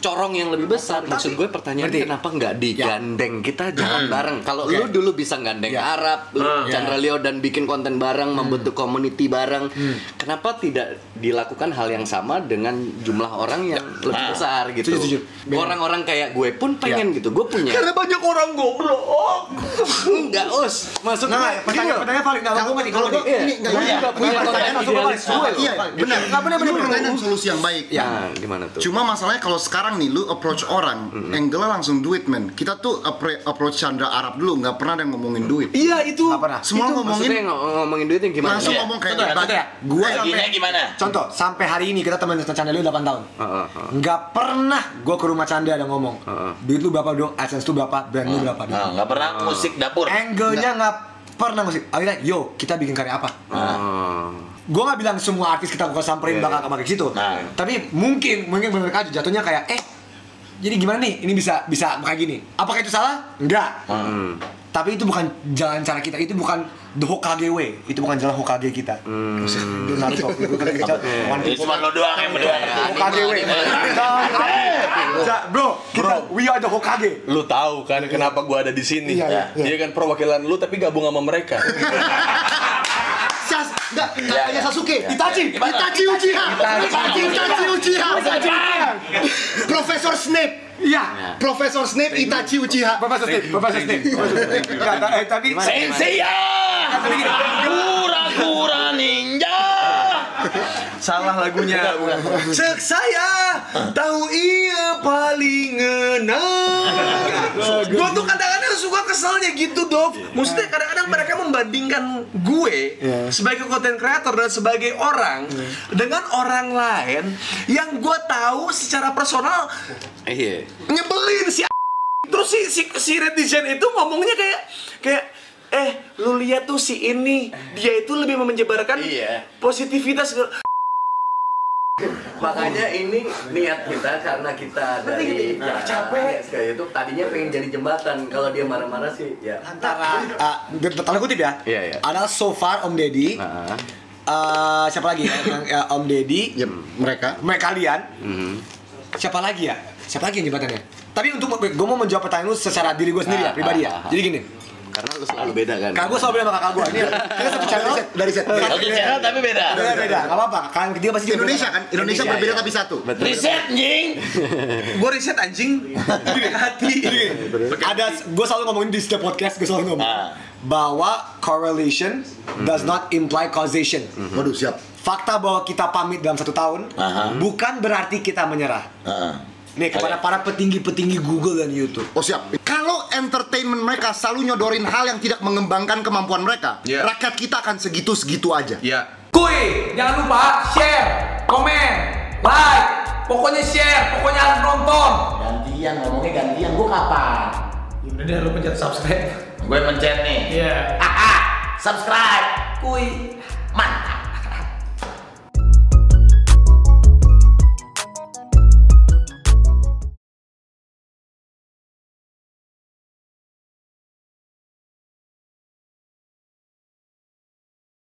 corong yang lebih besar. Maksud gue pertanyaan Ngerti. kenapa nggak digandeng kita jalan bareng? Kalau Oke. lu dulu bisa gandeng Ya. Arab, lu Ah. Chandra Leo dan bikin konten bareng, membentuk community bareng. Kenapa tidak dilakukan hal yang sama dengan jumlah orang yang lebih besar gitu? Orang-orang kayak gue pun pengen gitu. Gue punya karena banyak orang goblok Enggak, Us. Maksud Nah, gue nggak, pertanyaan pertanyaan valid nggak Kalau gue kalau kalau gua ini enggak Gue iya. juga punya Enggak, pertanyaan solusi. gue. Iya, benar. Nggak, benar, benar, Ini benar. pertanyaan solusi yang baik. Nah, gimana tuh? Cuma masalahnya kalau sekarang nih lu approach orang, angle langsung duit men. Kita tuh appre- approach Chandra Arab dulu, nggak pernah ada yang ngomongin duit. iya itu. Semua Itu ngomongin ng- ngomongin duit yang gimana? langsung Iya. ngomong kayak Contoh ya, contoh ya. Gimana? Contoh, sampai hari ini kita teman channel lu 8 tahun. Heeh, heeh. Nggak pernah gue ke rumah Canda ada ngomong. Heeh. Duit lu berapa dong? AdSense lu berapa? Brand lu berapa? Nah, nggak pernah musik dapur. Angle-nya nggak pernah musik. Akhirnya, yo kita bikin karya apa? Gue nggak bilang semua artis kita bakal samperin Iya, bakal kemarin ke situ. Nah. Tapi mungkin mungkin bener aja jatuhnya kayak eh jadi gimana nih? Ini bisa bisa kayak gini. Apakah itu salah? Enggak. Hmm. Tapi itu bukan jalan cara kita. Itu bukan the Hokage way. Itu bukan jalan Hokage kita. Hmm. Itu Naruto. Itu kita One Jadi Piece. cuma lo doang yang berdua. Hokage way. Bro, kita we are the Hokage. Lu tahu kan kenapa gua ada di sini? Iya, iya, iya. Dia kan perwakilan lu tapi gabung sama mereka. Enggak, Ya, katanya ya. Sasuke. Itachi. Gimana? Itachi Uchiha. Itachi Itachi Uchiha. Profesor Snape. Iya. Profesor Snape Itachi Uchiha. Profesor Steve, Profesor. Enggak, ta- eh, tapi Sensei ya. Kura-kura ninja. Salah lagunya. Cek saya tahu ia paling ngenang gue tuh kadang-kadang suka keselnya gitu Dov. Maksudnya kadang-kadang mereka membandingkan gue sebagai konten creator dan sebagai orang dengan orang lain yang gue tahu secara personal Iya. nyebelin si terus si si, si netizen itu ngomongnya kayak kayak eh lu lihat tuh si ini. Dia itu lebih menyebarkan Iya. positivitas Makanya ini niat kita karena kita dari ya, capek kayak itu tadinya pengen jadi jembatan. Kalau dia marah-marah sih ya antara ah, tanda kutip ya. Iya, iya. Adalah so far Om Deddy. Nah, eh, siapa lagi ya? Yang, ya, Om Deddy. Ya, mereka. Mereka kalian. mhm. Siapa lagi ya? Siapa lagi yang jembatannya? Tapi untuk gue mau menjawab pertanyaan lu secara diri gue sendiri ya, Ah, pribadi ah, ya. ah. Jadi gini, Karena lu selalu beda kan. Kakak gue selalu bilang sama kakak gue, ini kita satu channel, Dari set. Satu channel tapi beda. beda beda, nggak apa-apa. Kalian ketiga pasti Indonesia kan? Indonesia Indonesia, berbeda iya. tapi satu. Riset anjing. Gue riset anjing. Hati. Ada, gue selalu ngomongin di setiap podcast, gue selalu ngomong Ah. bahwa correlation does not imply causation. Waduh, siap. Fakta bahwa kita pamit dalam satu tahun bukan berarti kita menyerah. Nih kepada para petinggi-petinggi Google dan YouTube. Oh siap. Kalau entertainment mereka selalu nyodorin hal yang tidak mengembangkan kemampuan mereka, Iya. rakyat kita akan segitu-segitu aja. Ya. Kuy, jangan lupa share, komen, like, pokoknya share, pokoknya harus nonton. Gantian ngomongnya gantian. Gua kapan? Udah deh lu pencet subscribe. Gue pencet nih. Iya. Ah, ah, subscribe. Kuy.